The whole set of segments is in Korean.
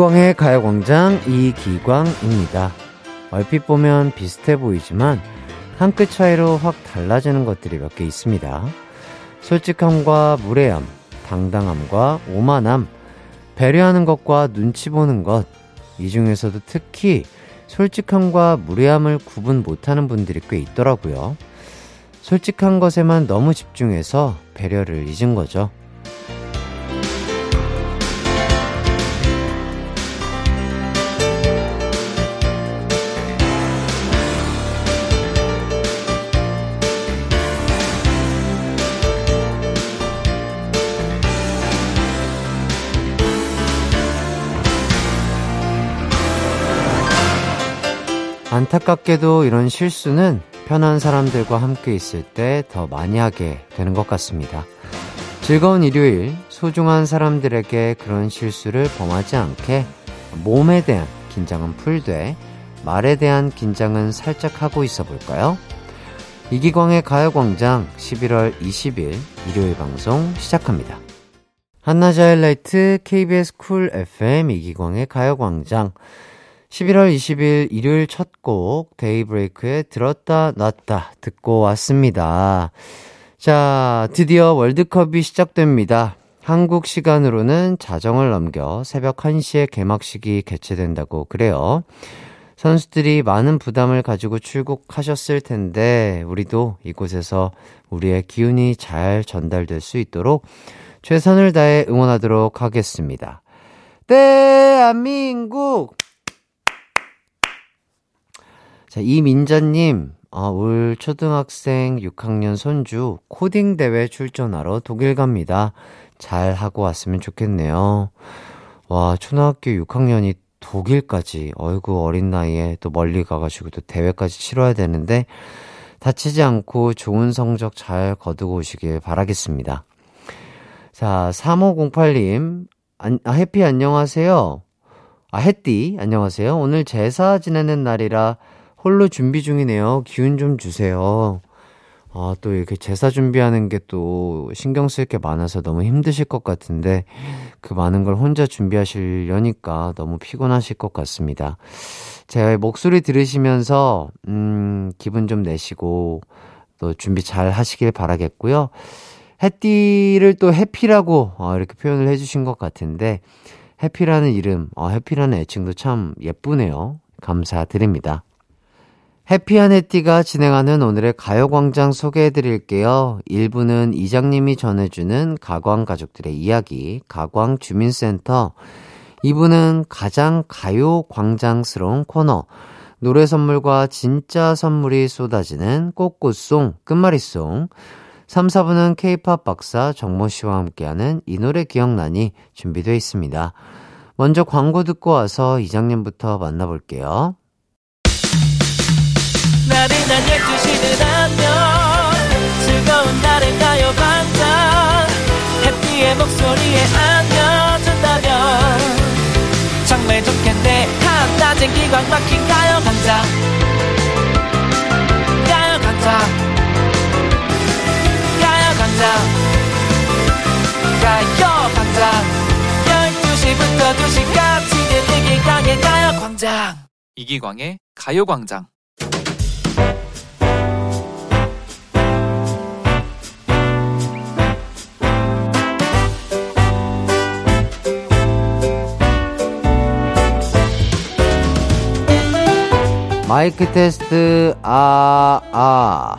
이기광의 가요광장 이기광입니다. 얼핏 보면 비슷해 보이지만 한 끗 차이로 확 달라지는 것들이 몇 개 있습니다. 솔직함과 무례함, 당당함과 오만함, 배려하는 것과 눈치 보는 것, 이 중에서도 특히 솔직함과 무례함을 구분 못하는 분들이 꽤 있더라고요. 솔직한 것에만 너무 집중해서 배려를 잊은 거죠. 안타깝게도 이런 실수는 편한 사람들과 함께 있을 때 더 많이 하게 되는 것 같습니다. 즐거운 일요일, 소중한 사람들에게 그런 실수를 범하지 않게 몸에 대한 긴장은 풀되 말에 대한 긴장은 살짝 하고 있어 볼까요? 이기광의 가요광장 11월 20일 일요일 방송 시작합니다. 한낮 하이라이트 KBS 쿨 FM 이기광의 가요광장 11월 20일 일요일 첫 곡 데이브레이크의 들었다 놨다 듣고 왔습니다. 자, 드디어 월드컵이 시작됩니다. 한국 시간으로는 자정을 넘겨 새벽 1시에 개막식이 개최된다고 그래요. 선수들이 많은 부담을 가지고 출국하셨을 텐데, 우리도 이곳에서 우리의 기운이 잘 전달될 수 있도록 최선을 다해 응원하도록 하겠습니다. 대한민국! 자, 이민자님, 아, 올 초등학생 6학년 손주 코딩 대회 출전하러 독일 갑니다. 잘 하고 왔으면 좋겠네요. 와, 초등학교 6학년이 독일까지, 어이구, 어린 나이에 또 멀리 가가지고 또 대회까지 치러야 되는데, 다치지 않고 좋은 성적 잘 거두고 오시길 바라겠습니다. 자, 3508님, 안, 아, 해피 안녕하세요. 아, 해띠, 안녕하세요. 오늘 제사 지내는 날이라 홀로 준비 중이네요. 기운 좀 주세요. 아, 또 이렇게 제사 준비하는 게 또 신경 쓸 게 많아서 너무 힘드실 것 같은데, 그 많은 걸 혼자 준비하시려니까 너무 피곤하실 것 같습니다. 제 목소리 들으시면서, 음, 기분 좀 내시고, 또 준비 잘 하시길 바라겠고요. 해띠를 또 해피라고, 어, 이렇게 표현을 해주신 것 같은데, 해피라는 이름, 어, 해피라는 애칭도 참 예쁘네요. 감사드립니다. 해피한 해띠가 진행하는 오늘의 가요광장 소개해 드릴게요. 1부는 이장님이 전해주는 가광 가족들의 이야기, 가광 주민센터. 2부는 가장 가요광장스러운 코너, 노래 선물과 진짜 선물이 쏟아지는 꽃꽃송, 끝말잇송. 3, 4부는 케이팝 박사 정모 씨와 함께하는 이 노래 기억나니 준비되어 있습니다. 먼저 광고 듣고 와서 이장님부터 만나볼게요. 나른한 12시는 안녕. 즐거운 날을 가요 반짝 해피의 목소리에 안겨준다면. 정말 좋겠네 한낮엔 기광 막힌 가요 강장 가요 강장 가요 강장 가요 강장 12시부터 2시까지 이기광의 가요 광장. 이기광의 가요광장 마이크 테스트, 아, 아.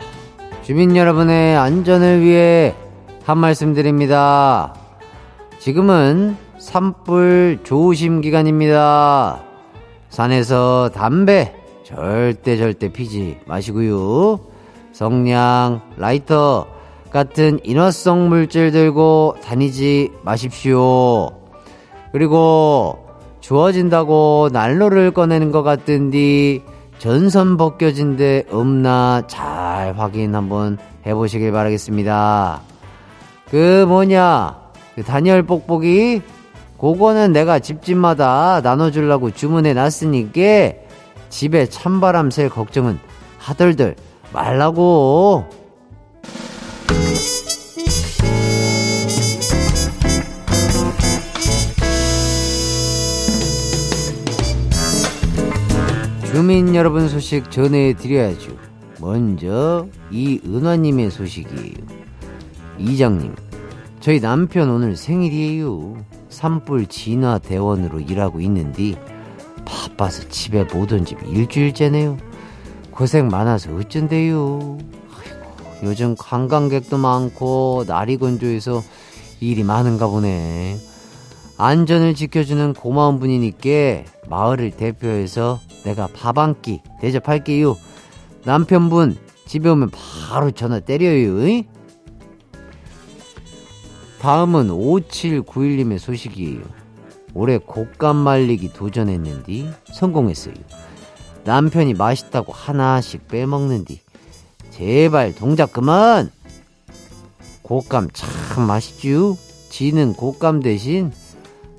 주민 여러분의 안전을 위해 한 말씀 드립니다. 지금은 산불 조심 기간입니다. 산에서 담배 절대 절대 피지 마시고요. 성냥, 라이터 같은 인화성 물질 들고 다니지 마십시오. 그리고 주어진다고 난로를 꺼내는 것 같은디 전선 벗겨진 데 없나 잘 확인 한번 해보시길 바라겠습니다. 그 뭐냐, 그 다니엘 뽁뽁이? 그거는 내가 집집마다 나눠주려고 주문해 놨으니까 집에 찬바람 쐴 걱정은 하덜덜 말라고. 서민 여러분 소식 전해드려야죠. 먼저 이은화님의 소식이에요. 이장님, 저희 남편 오늘 생일이에요. 산불 진화 대원으로 일하고 있는데 바빠서 집에 못 온 지 일주일째네요. 고생 많아서 어쩐대요. 아이고, 요즘 관광객도 많고 날이 건조해서 일이 많은가 보네. 안전을 지켜주는 고마운 분이니까 마을을 대표해서 내가 밥 한 끼 대접할게요. 남편분 집에 오면 바로 전화 때려요. 다음은 5791님의 소식이에요. 올해 곶감 말리기 도전했는데 성공했어요. 남편이 맛있다고 하나씩 빼먹는디 제발 동작 그만. 곶감 참 맛있죠? 지는 곶감 대신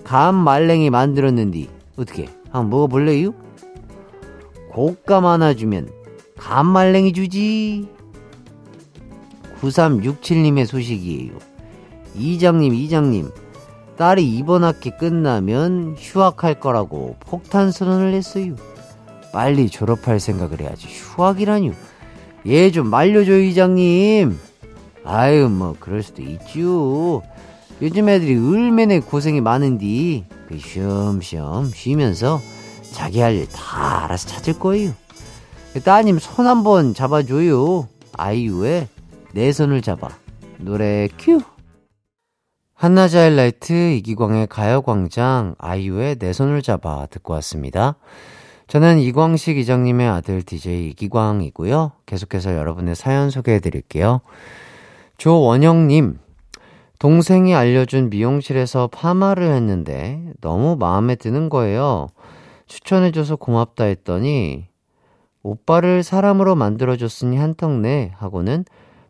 감 말랭이 만들었는디 어떻게 한번 먹어볼래요? 곶감 하나 주면 감말랭이 주지. 9367님의 소식이에요. 이장님, 이장님. 딸이 이번 학기 끝나면 휴학할 거라고 폭탄 선언을 했어요. 빨리 졸업할 생각을 해야지. 휴학이라뇨. 얘 좀 말려줘요, 이장님. 아유, 뭐, 그럴 수도 있죠. 요 즘 애들이 얼마나 고생이 많은디, 그 쉬엄쉬엄 쉬면서 자기 할 일 다 알아서 찾을 거예요. 따님 손 한번 잡아줘요. 아이유의 내 손을 잡아. 노래 큐. 한낮의 하이라이트 이기광의 가요광장 아이유의 내 손을 잡아 듣고 왔습니다. 저는 이광식 이장님의 아들 DJ 이기광이고요. 계속해서 여러분의 사연 소개해 드릴게요. 조원영님, 동생이 알려준 미용실에서 파마를 했는데 너무 마음에 드는 거예요. 추천해줘서 고맙다 했더니 오빠를 사람으로 만들어줬으니 한턱 내 하고는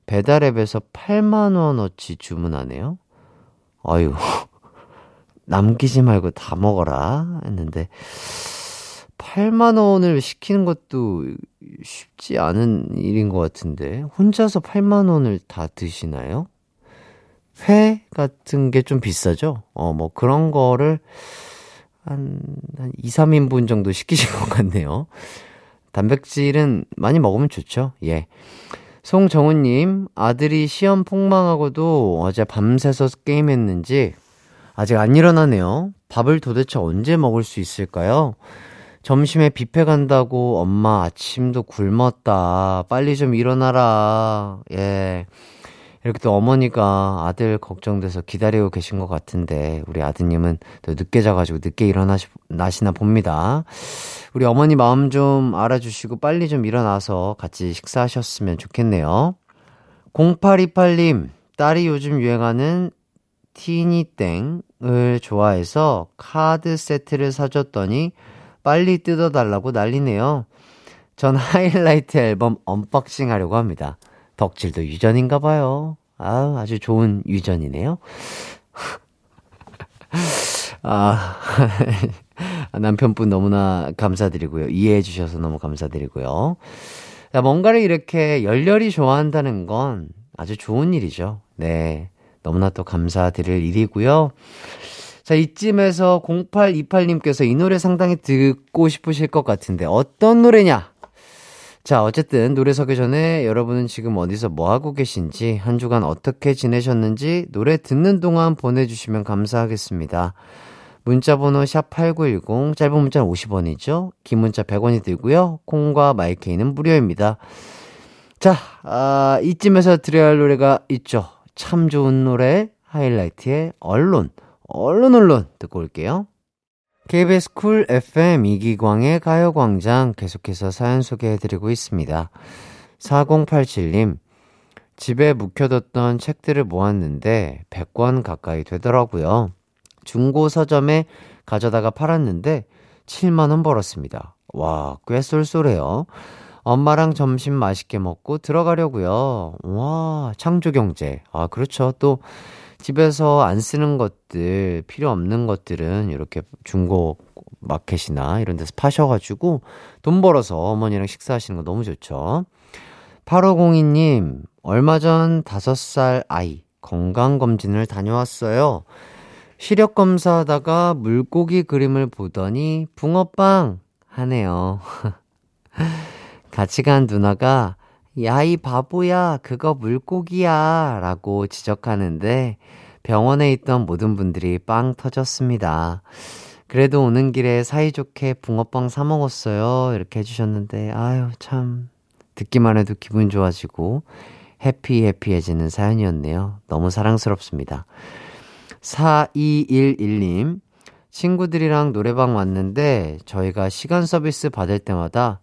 배달앱에서 8만원어치 주문하네요. 아유, 남기지 말고 다 먹어라 했는데, 8만원을 시키는 것도 쉽지 않은 일인 것 같은데, 혼자서 8만원을 다 드시나요? 회 같은 게 좀 비싸죠? 어, 뭐 그런 거를 한, 한 2, 3인분 정도 시키신 것 같네요. 단백질은 많이 먹으면 좋죠. 예. 송정훈님, 아들이 시험 폭망하고도 어제 밤새서 게임했는지 아직 안 일어나네요. 밥을 도대체 언제 먹을 수 있을까요? 점심에 뷔페 간다고 엄마 아침도 굶었다. 빨리 좀 일어나라. 예. 이렇게 또 어머니가 아들 걱정돼서 기다리고 계신 것 같은데, 우리 아드님은 또 늦게 자가지고 늦게 일어나시나 봅니다. 우리 어머니 마음 좀 알아주시고 빨리 좀 일어나서 같이 식사하셨으면 좋겠네요. 0828님, 딸이 요즘 유행하는 티니땡을 좋아해서 카드 세트를 사줬더니 빨리 뜯어달라고 난리네요. 전 하이라이트 앨범 unboxing 하려고 합니다. 덕질도 유전인가 봐요. 아, 아주 좋은 유전이네요. 아, 남편분 너무나 감사드리고요. 이해해 주셔서 너무 감사드리고요. 자, 뭔가를 이렇게 열렬히 좋아한다는 건 아주 좋은 일이죠. 네. 너무나 또 감사드릴 일이고요. 자, 이쯤에서 0828님께서 이 노래 상당히 듣고 싶으실 것 같은데 어떤 노래냐? 자, 어쨌든 노래 서기 전에 여러분은 지금 어디서 뭐 하고 계신지, 한 주간 어떻게 지내셨는지 노래 듣는 동안 보내주시면 감사하겠습니다. 문자 번호 샵8910, 짧은 문자는 50원이죠. 긴 문자 100원이 들고요. 콩과 마이케이는 무료입니다. 자, 아, 이쯤에서 들어야 할 노래가 있죠. 참 좋은 노래, 하이라이트의 Alone, Alone, Alone 듣고 올게요. KBS 쿨 FM 이기광의 가요광장 계속해서 사연 소개해드리고 있습니다. 4087님, 집에 묵혀뒀던 책들을 모았는데 100권 가까이 되더라고요. 중고 서점에 가져다가 팔았는데 7만원 벌었습니다. 와, 꽤 쏠쏠해요. 엄마랑 점심 맛있게 먹고 들어가려고요. 와, 창조 경제. 아, 그렇죠. 또 집에서 안 쓰는 것들, 필요 없는 것들은 이렇게 중고 마켓이나 이런 데서 파셔가지고 돈 벌어서 어머니랑 식사하시는 거 너무 좋죠. 8502님, 얼마 전 5살 아이 건강검진을 다녀왔어요. 시력 검사하다가 물고기 그림을 보더니 붕어빵 하네요. 같이 간 누나가 야, 이 바보야, 그거 물고기야. 라고 지적하는데 병원에 있던 모든 분들이 빵 터졌습니다. 그래도 오는 길에 사이좋게 붕어빵 사먹었어요. 이렇게 해주셨는데, 아유, 참. 듣기만 해도 기분 좋아지고 해피 해피해지는 사연이었네요. 너무 사랑스럽습니다. 4211님, 친구들이랑 노래방 왔는데 저희가 시간 서비스 받을 때마다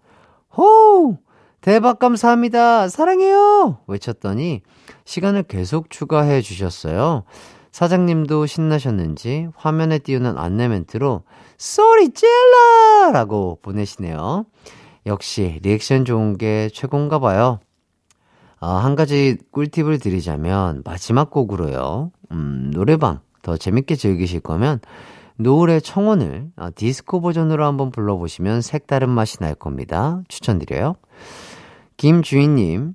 호우! 대박 감사합니다. 사랑해요. 외쳤더니 시간을 계속 추가해 주셨어요. 사장님도 신나셨는지 화면에 띄우는 안내 멘트로 소리 찔러! 라고 보내시네요. 역시 리액션 좋은 게 최고인가 봐요. 아, 한 가지 꿀팁을 드리자면 마지막 곡으로요. 음, 노래방 더 재밌게 즐기실 거면 노을의 청혼을 아, 디스코 버전으로 한번 불러보시면 색다른 맛이 날 겁니다. 추천드려요. 김주인님,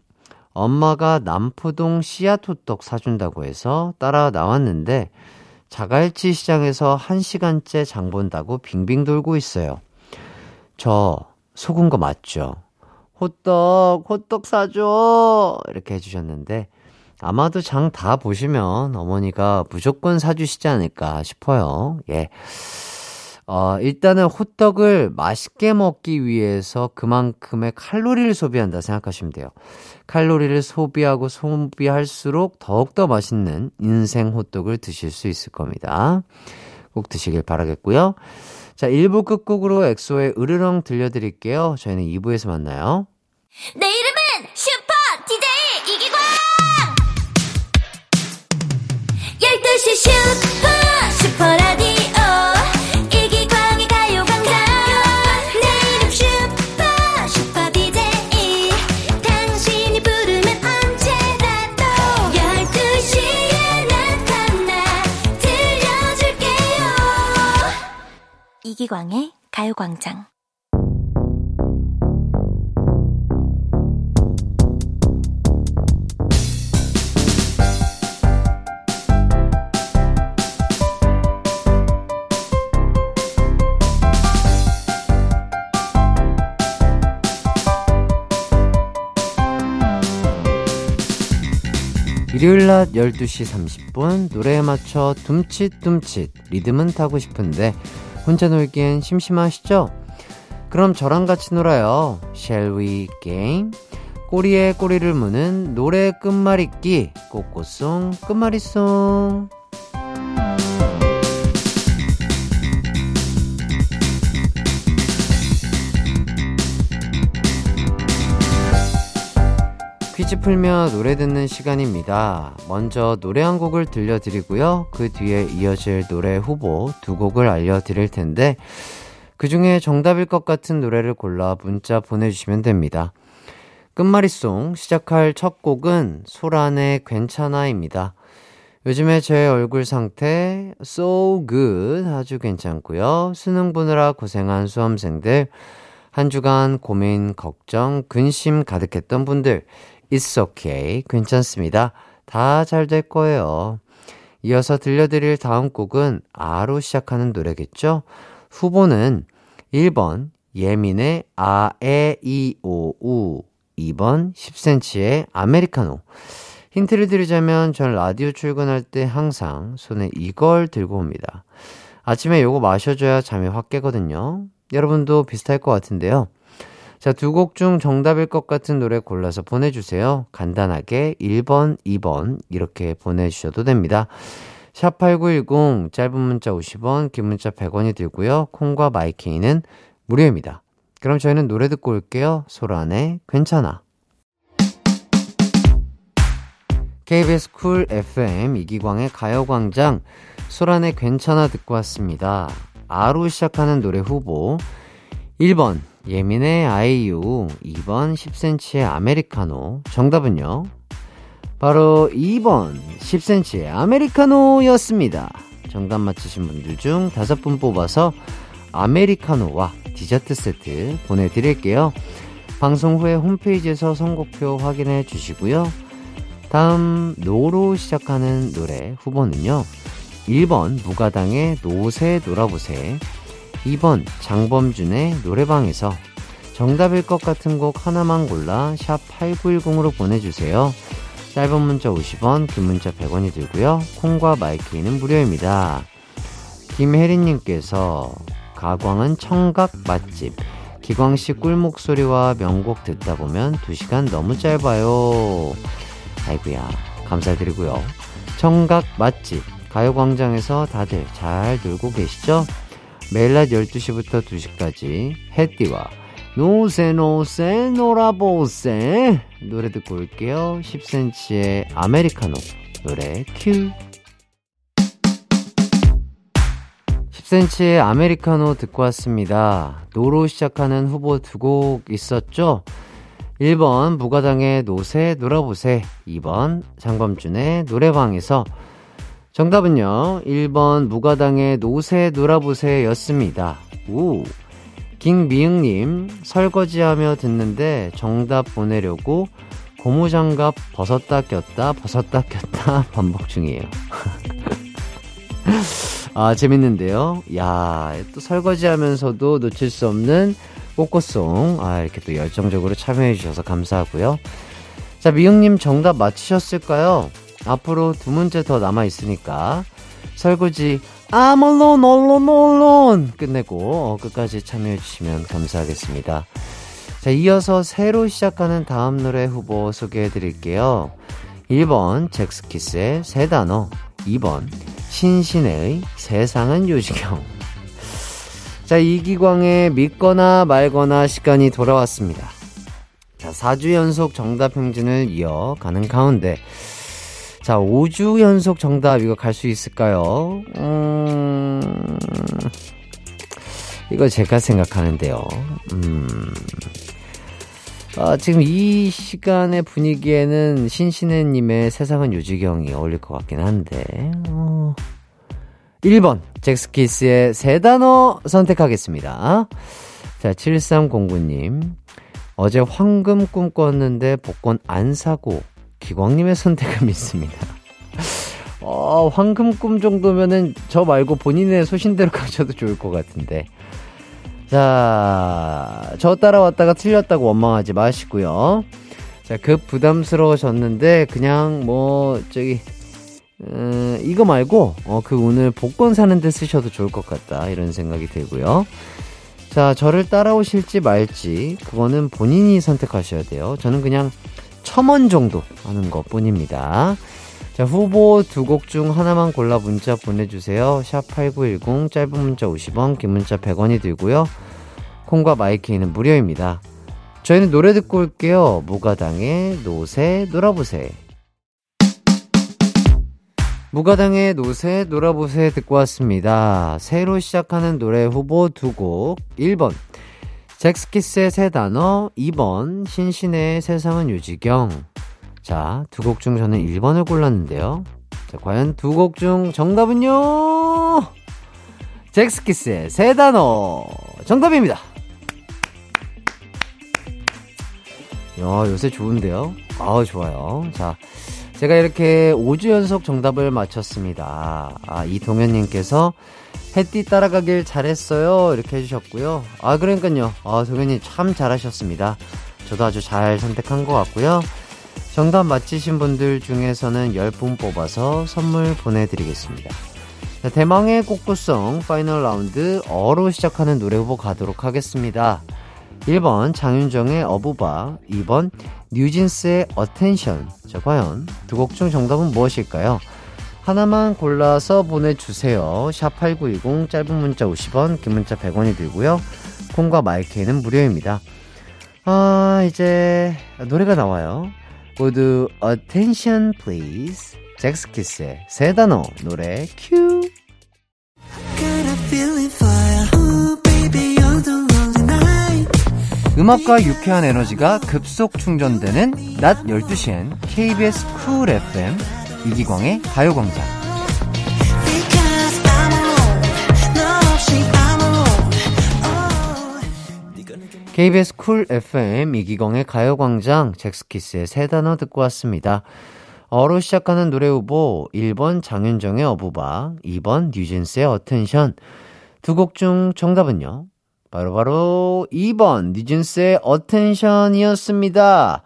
엄마가 남포동 씨앗 호떡 사준다고 해서 따라 나왔는데 자갈치 시장에서 1시간째 장 본다고 빙빙 돌고 있어요. 저 속은 거 맞죠? 호떡, 호떡 사줘! 이렇게 해주셨는데 아마도 장 다 보시면 어머니가 무조건 사주시지 않을까 싶어요. 예. 어, 일단은 호떡을 맛있게 먹기 위해서 그만큼의 칼로리를 소비한다 생각하시면 돼요. 칼로리를 소비하고 소비할수록 더욱더 맛있는 인생 호떡을 드실 수 있을 겁니다. 꼭 드시길 바라겠고요. 자, 1부 끝곡으로 엑소의 으르렁 들려드릴게요. 저희는 2부에서 만나요. 내 이름은 슈퍼 DJ 이기광! 12시 슈퍼 슈퍼라디 이기광의 가요광장. 일요일 낮 12시 30분 노래에 맞춰 둠칫둠칫 리듬은 타고 싶은데 혼자 놀기엔 심심하시죠? 그럼 저랑 같이 놀아요. Shall we game? 꼬리에 꼬리를 무는 노래 끝말잇기 꽃꽃송 끝말잇송 퀴즈 풀며 노래 듣는 시간입니다. 먼저 노래 한 곡을 들려드리고요. 그 뒤에 이어질 노래 후보 두 곡을 알려드릴 텐데, 그 중에 정답일 것 같은 노래를 골라 문자 보내주시면 됩니다. 끝말잇송 시작할 첫 곡은 소란의 괜찮아입니다. 요즘에 제 얼굴 상태 so good 아주 괜찮고요. 수능 보느라 고생한 수험생들, 한 주간 고민, 걱정, 근심 가득했던 분들, It's okay. 괜찮습니다. 다 잘 될 거예요. 이어서 들려드릴 다음 곡은 아로 시작하는 노래겠죠? 후보는 1번 예민의 아, 에, 이, 오, 우 2번 10cm의 아메리카노 힌트를 드리자면 전 라디오 출근할 때 항상 손에 이걸 들고 옵니다. 아침에 요거 마셔줘야 잠이 확 깨거든요. 여러분도 비슷할 것 같은데요. 자, 두 곡 중 정답일 것 같은 노래 골라서 보내주세요. 간단하게 1번, 2번 이렇게 보내주셔도 됩니다. 샵8910 짧은 문자 50원, 긴 문자 100원이 들고요. 콩과 마이케이는 무료입니다. 그럼 저희는 노래 듣고 올게요. 소란의 괜찮아. KBS 쿨 FM 이기광의 가요광장 소란의 괜찮아 듣고 왔습니다. 아로 시작하는 노래 후보 1번 예민의 아에이오우 2번 10cm의 아메리카노. 정답은요? 바로 2번 10cm의 아메리카노였습니다. 정답 맞히신 분들 중 5분 뽑아서 아메리카노와 디저트 세트 보내드릴게요. 방송 후에 홈페이지에서 선곡표 확인해 주시고요. 다음 노로 시작하는 노래 후보는요. 1번 무가당의 노새 놀아보세 2번 장범준의 노래방에서 정답일 것 같은 곡 하나만 골라 샵 8910으로 보내주세요. 짧은 문자 50원, 긴 문자 100원이 들고요. 콩과 마이케이는 무료입니다. 김혜린님께서 가광은 청각 맛집. 기광씨 꿀 목소리와 명곡 듣다 보면 2시간 너무 짧아요. 아이구야 감사드리고요. 청각 맛집. 가요광장에서 다들 잘 놀고 계시죠? 매일 낮 12시부터 2시까지 해띠와 노세 노세 놀아보세 노래 듣고 올게요. 10cm의 아메리카노 노래 큐. 10cm의 아메리카노 듣고 왔습니다. 노로 시작하는 후보 두 곡 있었죠? 1번 무가당의 노세 놀아보세 2번 장범준의 노래방에서 정답은요 1번 무가당의 노세 놀아보세 였습니다 우 김미응님, 설거지하며 듣는데 정답 보내려고 고무장갑 벗었다 꼈다, 벗었다 꼈다 반복 중이에요. 아, 재밌는데요? 야, 또 설거지 하면서도 놓칠 수 없는 꽃꽃송. 아, 이렇게 또 열정적으로 참여해주셔서 감사하고요. 자, 미영님 정답 맞히셨을까요? 앞으로 두 문제 더 남아 있으니까 설거지 I'm alone, alone, alone. 끝내고 어, 끝까지 참여해 주시면 감사하겠습니다. 자, 이어서 새로 시작하는 다음 노래 후보 소개해 드릴게요. 1번, 잭스키스의 세 단어. 2번, 신신의 세상은 요지경. 자, 이기광의 믿거나 말거나 시간이 돌아왔습니다. 자, 4주 연속 정답 행진을 이어가는 가운데, 자, 5주 연속 정답 이거 갈 수 있을까요? 음, 이거 제가 생각하는데요. 음, 아, 지금 이 시간의 분위기에는 신신혜님의 세상은 유지경이 어울릴 것 같긴 한데, 어, 1번, 잭스키스의 세 단어 선택하겠습니다. 자, 7309님. 어제 황금 꿈꿨는데 복권 안 사고 기광님의 선택을 믿습니다. 어, 황금 꿈 정도면은 저 말고 본인의 소신대로 가셔도 좋을 것 같은데. 자, 저 따라왔다가 틀렸다고 원망하지 마시고요. 자, 급 부담스러워졌는데 그냥 뭐 저기 어, 이거 말고 어, 그 오늘 복권 사는데 쓰셔도 좋을 것 같다 이런 생각이 들고요. 자, 저를 따라오실지 말지 그거는 본인이 선택하셔야 돼요. 저는 그냥 첨원 정도 하는 것 뿐입니다. 자, 후보 두 곡 중 하나만 골라 문자 보내주세요. 샵 8910, 짧은 문자 50원, 긴 문자 100원이 들고요. 콩과 마이케이는 무료입니다. 저희는 노래 듣고 올게요. 무가당의 노새, 놀아보세. 무가당의 노새, 놀아보세 듣고 왔습니다. 새로 시작하는 노래 후보 두 곡. 1번, 잭스키스의 세 단어, 2번 신신의 세상은 유지경. 자, 두 곡 중 저는 1번을 골랐는데요. 자, 과연 두 곡 중 정답은요? 잭스키스의 세 단어 정답입니다. 야, 요새 좋은데요? 아, 좋아요. 자, 제가 이렇게 5주 연속 정답을 맞췄습니다. 아, 이동현님께서 햇띠 따라가길 잘했어요. 이렇게 해주셨고요. 아, 그러니까요. 아, 동현님 참 잘하셨습니다. 저도 아주 잘 선택한 것 같고요. 정답 맞히신 분들 중에서는 10분 뽑아서 선물 보내드리겠습니다. 자, 대망의 꼬꼬송 final round 어로 시작하는 노래 후보 가도록 하겠습니다. 1번 장윤정의 어부바, 2번 뉴진스의 Attention. 자, 과연 두 곡 중 정답은 무엇일까요? 하나만 골라서 보내주세요. 샵 8910 짧은 문자 50원, 긴 문자 100원이 들고요. 콩과 마이크는 무료입니다. 아, 이제 노래가 나와요. 모두 attention please. 젝스키스의 세 단어 노래 큐. 음악과 유쾌한 에너지가 급속 충전되는 낮 12시엔 KBS 쿨 FM 이기광의 가요광장. KBS 쿨 FM 이기광의 가요광장 젝스키스의 세 단어 듣고 왔습니다. 어로 시작하는 노래 후보 1번 장윤정의 어부바, 2번 뉴진스의 Attention. 두 곡 중 정답은요? 바로바로 2번 뉴진스의 Attention이었습니다.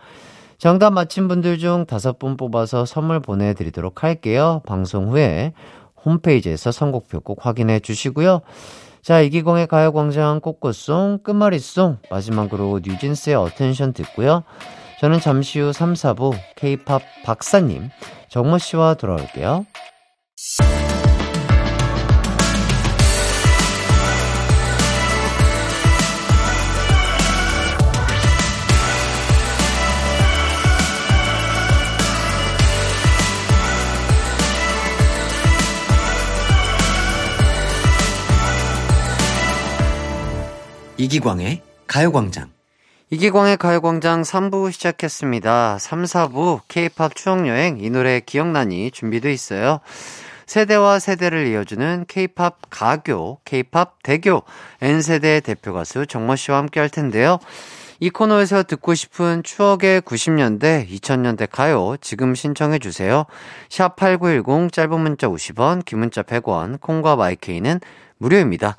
정답 맞힌 분들 중 다섯 분 뽑아서 선물 보내드리도록 할게요. 방송 후에 홈페이지에서 선곡표 꼭 확인해 주시고요. 자, 이기광의 가요광장 꼬꼬송, 끝말잇송, 마지막으로 뉴진스의 Attention 듣고요. 저는 잠시 후 3, 4부 K-pop 박사님, 정모 씨와 돌아올게요. 이기광의 가요광장. 이기광의 가요광장 3부 시작했습니다. 3, 4부 K-팝 추억여행 이 노래 기억나니 준비돼 있어요. 세대와 세대를 이어주는 K-팝 가교, K-팝 대교, N세대 대표 가수 정모 씨와 함께 할 텐데요. 이 코너에서 듣고 싶은 추억의 90년대, 2000년대 가요 지금 신청해 주세요. 샵 8910 짧은 문자 50원, 긴 문자 100원, 콩과 마이케이는 무료입니다.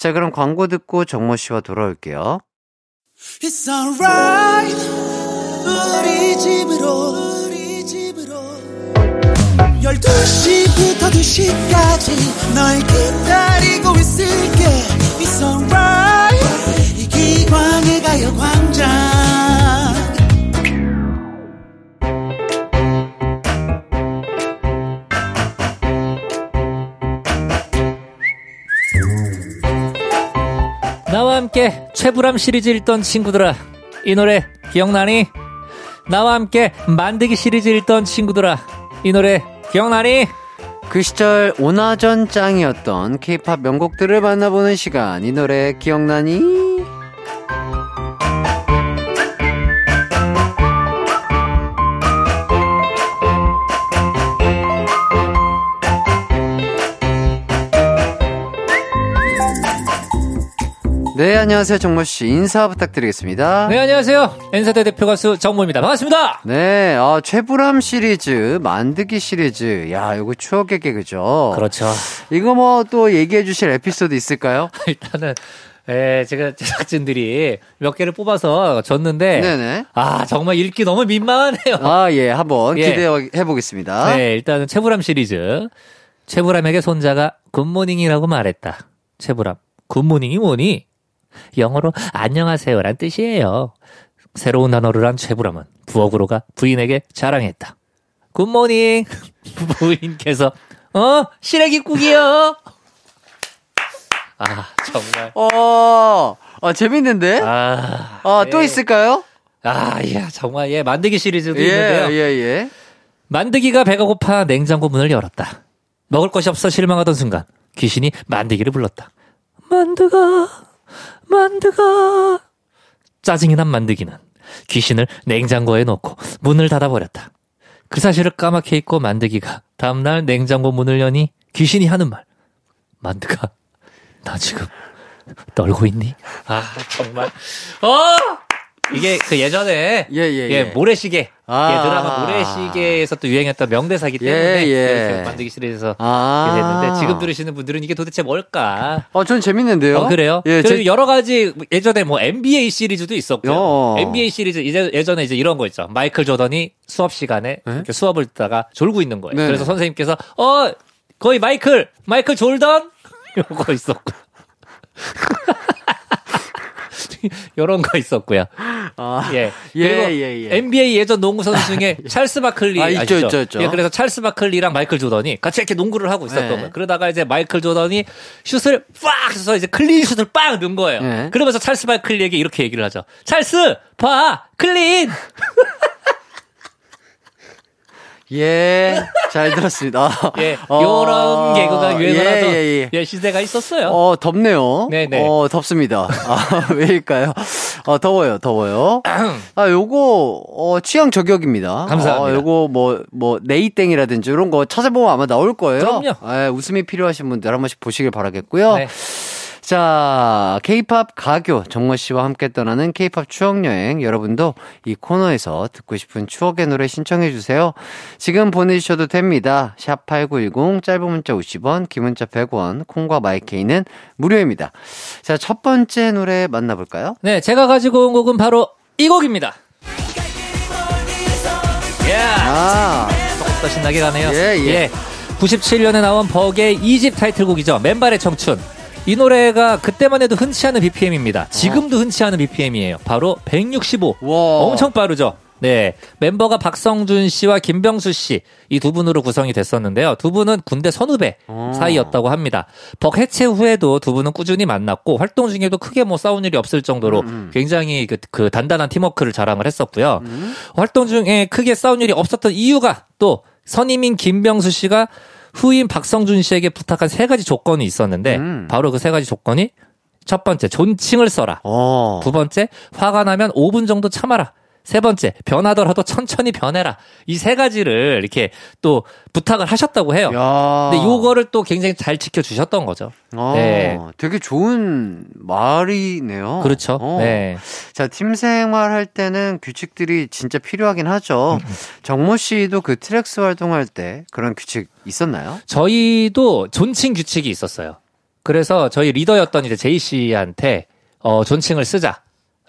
자, 그럼 광고 듣고 정모 씨와 돌아올게요. It's alright. 우리 집으로 우리 집으로. 12시부터 2시까지 널 기다리고 있을게. It's alright. 이기광의 가요광장 나와 함께 최불암 시리즈 읽던 친구들아 이 노래 기억나니? 나와 함께 만들기 시리즈 읽던 친구들아 이 노래 기억나니? 그 시절 오나전 짱이었던 케이팝 명곡들을 만나보는 시간 이 노래 기억나니? 네 안녕하세요 정모 씨 인사 부탁드리겠습니다 네 안녕하세요 N세대 대표 가수 정모입니다 반갑습니다 네, 아, 최불암 시리즈, 만드기 시리즈. 야, 이거 추억의 개그죠? 그렇죠 이거 뭐 또 얘기해 주실 에피소드 있을까요? 일단은 에, 제가 제작진들이 몇 개를 뽑아서 줬는데 네네. 아 정말 읽기 너무 민망하네요 아, 예, 한번 예. 기대해 보겠습니다. 네, 일단은 최불암 시리즈. 최불암에게 손자가 good morning이라고 말했다. 최불암. Good morning이 뭐니? 영어로 안녕하세요란 뜻이에요. 새로운 단어를 안 최불암은 부엌으로 가 부인에게 자랑했다. Good morning. 부인께서 어 시래기국이요. 아 정말. 어, 아, 재밌는데? 아, 아, 또 예. 있을까요? 아, 예, 정말 예 만득이 시리즈도 예, 있는데요. 예, 예. 만드기가 배가 고파 냉장고 문을 열었다. 먹을 것이 없어 실망하던 순간 귀신이 만드기를 불렀다. 만드가, 만드가. 짜증이 난 만드기는 귀신을 냉장고에 넣고 문을 닫아버렸다. 그 사실을 까맣게 잊고 만드기가 다음날 냉장고 문을 여니 귀신이 하는 말. 만드가, 나 지금 떨고 있니? 아, 정말. 어! 이게 그 예전에 예, 예, 예. 모래시계 아. 예, 드라마 모래시계에서 또 유행했던 명대사기 예, 때문에 예. 만들기 시리즈에서 아. 이렇게 됐는데 지금 들으시는 분들은 이게 도대체 뭘까? 어, 전 재밌는데요? 어, 그래요? 예, 제, 여러 가지 예전에 뭐 NBA 시리즈도 있었고요. 어. NBA 시리즈 이제 예전에 이제 이런 거 있죠. 마이클 조던이 수업 시간에 이렇게 수업을 듣다가 졸고 있는 거예요. 네. 그래서 선생님께서 어 거의 마이클 마이클 졸던 이거 있었고. 이런 거 있었고요. 아, 예. 예, 그리고 예, 예. NBA 예전 농구 선수 중에 찰스 바클리 아, 있죠? 있죠, 있죠. 예, 그래서 찰스 바클리랑 마이클 조던이 같이 이렇게 농구를 하고 있었던 네. 거예요. 그러다가 이제 마이클 조던이 슛을 빡 해서 이제 클린 슛을 빡 넣은 거예요. 네. 그러면서 찰스 바클리에게 이렇게 얘기를 하죠. 찰스, 봐, 클린. 예, 잘 들었습니다. 예, 어, 요런 개그가 유행을 예, 하던 예, 예. 예, 시대가 있었어요. 어, 덥네요. 네네. 어, 덥습니다. 아, 왜일까요? 어, 더워요, 더워요. 아, 요거, 어, 취향 저격입니다. 감사합니다. 어, 요거 뭐, 뭐, 네이땡이라든지 이런 거 찾아보면 아마 나올 거예요. 그럼요. 예, 웃음이 필요하신 분들 한 번씩 보시길 바라겠고요. 네. 자, 케이팝 가교 정모 씨와 함께 떠나는 케이팝 추억 여행. 여러분도 이 코너에서 듣고 싶은 추억의 노래 신청해 주세요. 지금 보내 주셔도 됩니다. 샵 8910 짧은 문자 50원, 긴 문자 100원, 콩과 마이케이는 무료입니다. 자, 첫 번째 노래 만나 볼까요? 네, 제가 가지고 온 곡은 바로 이 곡입니다. 예. 아, 조금 더 신나게 가네요. 예, 예. 97년에 나온 버게의 2집 타이틀곡이죠. 맨발의 청춘. 이 노래가 그때만 해도 흔치 않은 BPM입니다. 지금도 흔치 않은 BPM이에요. 바로 165. 와. 엄청 빠르죠. 네. 멤버가 박성준 씨와 김병수 씨, 이 두 분으로 구성이 됐었는데요. 두 분은 군대 선후배 어. 사이였다고 합니다. 벅 해체 후에도 두 분은 꾸준히 만났고, 활동 중에도 크게 뭐 싸운 일이 없을 정도로 음, 굉장히 그, 그 단단한 팀워크를 자랑을 했었고요. 활동 중에 크게 싸운 일이 없었던 이유가 또 선임인 김병수 씨가 후임 박성준 씨에게 부탁한 세 가지 조건이 있었는데, 음. 바로 그 세 가지 조건이 첫 번째, 존칭을 써라. 어. 두 번째, 화가 나면 5분 정도 참아라. 세 번째, 변하더라도 천천히 변해라. 이 세 가지를 이렇게 또 부탁을 하셨다고 해요. 야. 근데 요거를 또 굉장히 잘 지켜주셨던 거죠. 어, 네. 되게 좋은 말이네요. 그렇죠. 어. 네. 자, 팀 생활할 때는 규칙들이 진짜 필요하긴 하죠. 음, 정모 씨도 그 트랙스 활동할 때 그런 규칙 있었나요? 저희도 존칭 규칙이 있었어요. 그래서 저희 리더였던 이제 제이 씨한테 어, 존칭을 쓰자.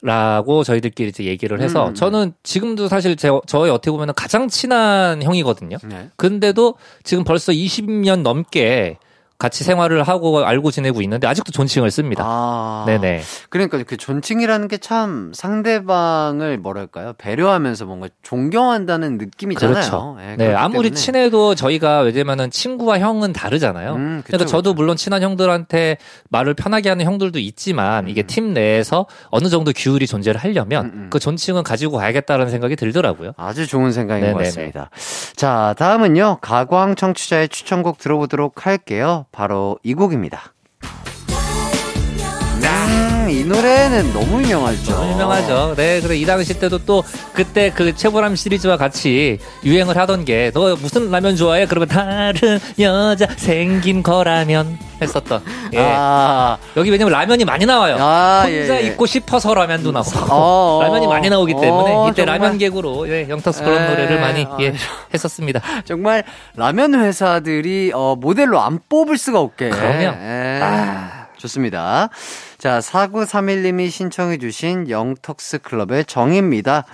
라고 저희들끼리 이제 얘기를 해서 음. 저는 지금도 사실 제, 저희 어떻게 보면 가장 친한 형이거든요. 네. 근데도 지금 벌써 20년 넘게 같이 생활을 하고 알고 지내고 있는데 아직도 존칭을 씁니다. 아. 네네. 그러니까 그 존칭이라는 게 참 상대방을 뭐랄까요? 배려하면서 뭔가 존경한다는 느낌이잖아요. 그렇죠. 예, 네, 그렇기 아무리 때문에. 친해도 저희가 왜냐면은 친구와 형은 다르잖아요. 음, 그쵸, 그러니까 저도 그쵸. 물론 친한 형들한테 말을 편하게 하는 형들도 있지만 이게 팀 내에서 어느 정도 규율이 존재를 하려면 음, 음. 그 존칭은 가지고 가야겠다라는 생각이 들더라고요. 아주 좋은 생각인 것 네네네. 같습니다. 자, 다음은요. 가광 청취자의 추천곡 들어보도록 할게요. 바로 이 곡입니다. 음, 이 노래는 너무 유명하죠. 너무 유명하죠. 네, 그래 이 당시 때도 또 그때 그 최보람 시리즈와 같이 유행을 하던 게 너 무슨 라면 좋아해? 그러면 다른 여자 생긴 거라면 했었던. 예. 아, 여기 왜냐면 라면이 많이 나와요. 아, 혼자 예, 예. 있고 싶어서 라면도 나오고 어, 어, 라면이 많이 나오기 때문에 어, 이때 정말. 라면 개구로 예, 영탁스 그런 에, 노래를 많이 아, 예, 했었습니다. 정말 라면 회사들이 어, 모델로 안 뽑을 수가 없게. 그럼요. 예. 아. 좋습니다. 자, 4931님이 신청해주신 영턱스 클럽의 정입니다.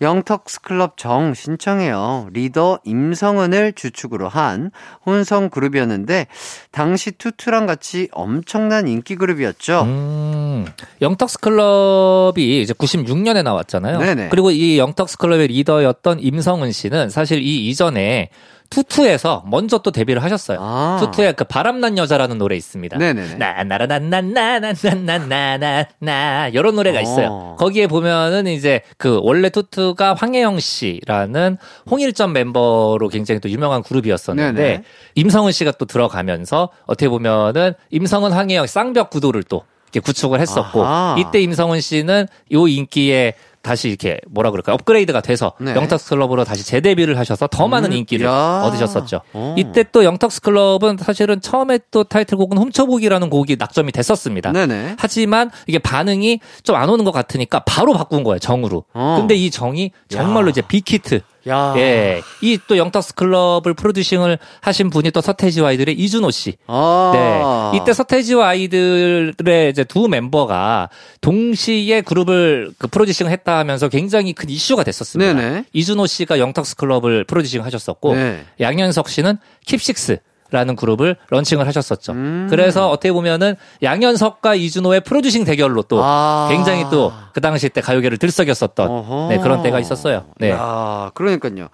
영턱스 클럽 정 신청해요. 리더 임성은을 주축으로 한 혼성 그룹이었는데 당시 투투랑 같이 엄청난 인기 그룹이었죠. 음, 영턱스 클럽이 이제 96년에 나왔잖아요. 네네. 그리고 이 영턱스 클럽의 리더였던 임성은 씨는 사실 이 이전에 투투에서 먼저 또 데뷔를 하셨어요. 아. 투투의 그 바람난 여자라는 노래 있습니다. 네네네. 나나라나나나나나나나 이런 노래가 있어요. 어. 거기에 보면은 이제 그 원래 투투가 황혜영 씨라는 홍일점 멤버로 굉장히 또 유명한 그룹이었었는데 네네. 임성은 씨가 또 들어가면서 어떻게 보면은 임성은 황혜영 쌍벽 구도를 또 이렇게 구축을 했었고 아하. 이때 임성은 씨는 요 인기에 다시 이렇게 뭐라 그럴까 업그레이드가 돼서 네. 영탁스 클럽으로 다시 재데뷔를 하셔서 더 많은 음, 인기를 야. 얻으셨었죠. 어. 이때 또 영탁스 클럽은 사실은 처음에 또 타이틀곡은 훔쳐보기라는 곡이 낙점이 됐었습니다. 네네. 하지만 이게 반응이 좀 안 오는 것 같으니까 바로 바꾼 거예요, 정으로. 어. 근데 이 정이 정말로 야. 이제 빅히트. 야. 예. 이 또 영턱스 클럽을 프로듀싱을 하신 분이 또 서태지와 아이들의 이주노 씨. 아. 네. 이때 서태지와 아이들의 이제 두 멤버가 동시에 그룹을 그 프로듀싱을 했다 하면서 굉장히 큰 이슈가 됐었습니다. 네네. 이주노 씨가 영턱스 클럽을 프로듀싱 하셨었고 네. 양현석 씨는 킵식스 라는 그룹을 런칭을 하셨었죠. 음. 그래서 어떻게 보면은 양현석과 이주노의 프로듀싱 대결로 또 아. 굉장히 또 그 당시 때 가요계를 들썩였었던. 네, 그런 때가 있었어요. 네. 야, 그러니까요.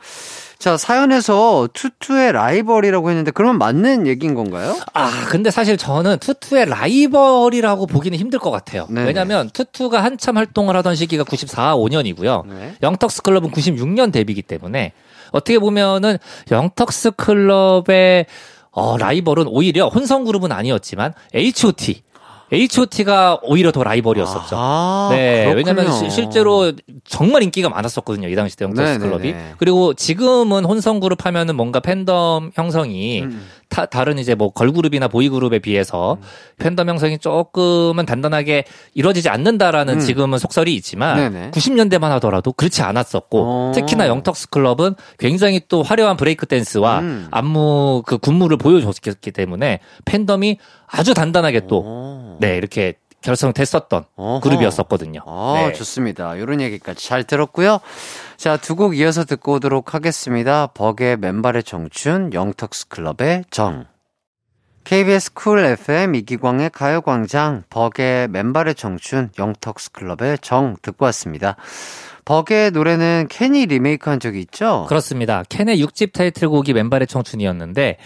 자, 사연에서 투투의 라이벌이라고 했는데 그러면 맞는 얘기인 건가요? 아, 근데 사실 저는 투투의 라이벌이라고 보기는 힘들 것 같아요. 네네. 왜냐면 투투가 한참 활동을 하던 시기가 94, 5년이고요. 네. 영턱스 클럽은 96년 데뷔이기 때문에 어떻게 보면은 영턱스 클럽의 어, 라이벌은 오히려 혼성 그룹은 아니었지만 H.O.T. H.O.T.가 오히려 더 라이벌이었었죠. 아, 네, 그렇군요. 왜냐면 시- 실제로 정말 인기가 많았었거든요. 이 당시 때 영탁스 네네네. 클럽이. 그리고 지금은 혼성 그룹 하면은 뭔가 팬덤 형성이 음. 타- 다른 이제 뭐 걸그룹이나 보이그룹에 비해서 팬덤 형성이 조금은 단단하게 이루어지지 않는다라는 음. 지금은 속설이 있지만 네네. 90년대만 하더라도 그렇지 않았었고 어. 특히나 영턱스 클럽은 굉장히 또 화려한 브레이크 댄스와 음. 안무 그 군무를 보여줬기 때문에 팬덤이 아주 단단하게 또 오. 네, 이렇게 결성됐었던 어허. 그룹이었었거든요. 아, 네. 좋습니다. 이런 얘기까지 잘 들었고요. 자, 두 곡 이어서 듣고 오도록 하겠습니다. 벅의 맨발의 청춘, 영턱스 클럽의 정. KBS 쿨 FM 이기광의 가요광장, 벅의 맨발의 청춘, 영턱스 클럽의 정 듣고 왔습니다. 벅의 노래는 캔이 리메이크한 적이 있죠? 그렇습니다. 캔의 6집 타이틀곡이 맨발의 청춘이었는데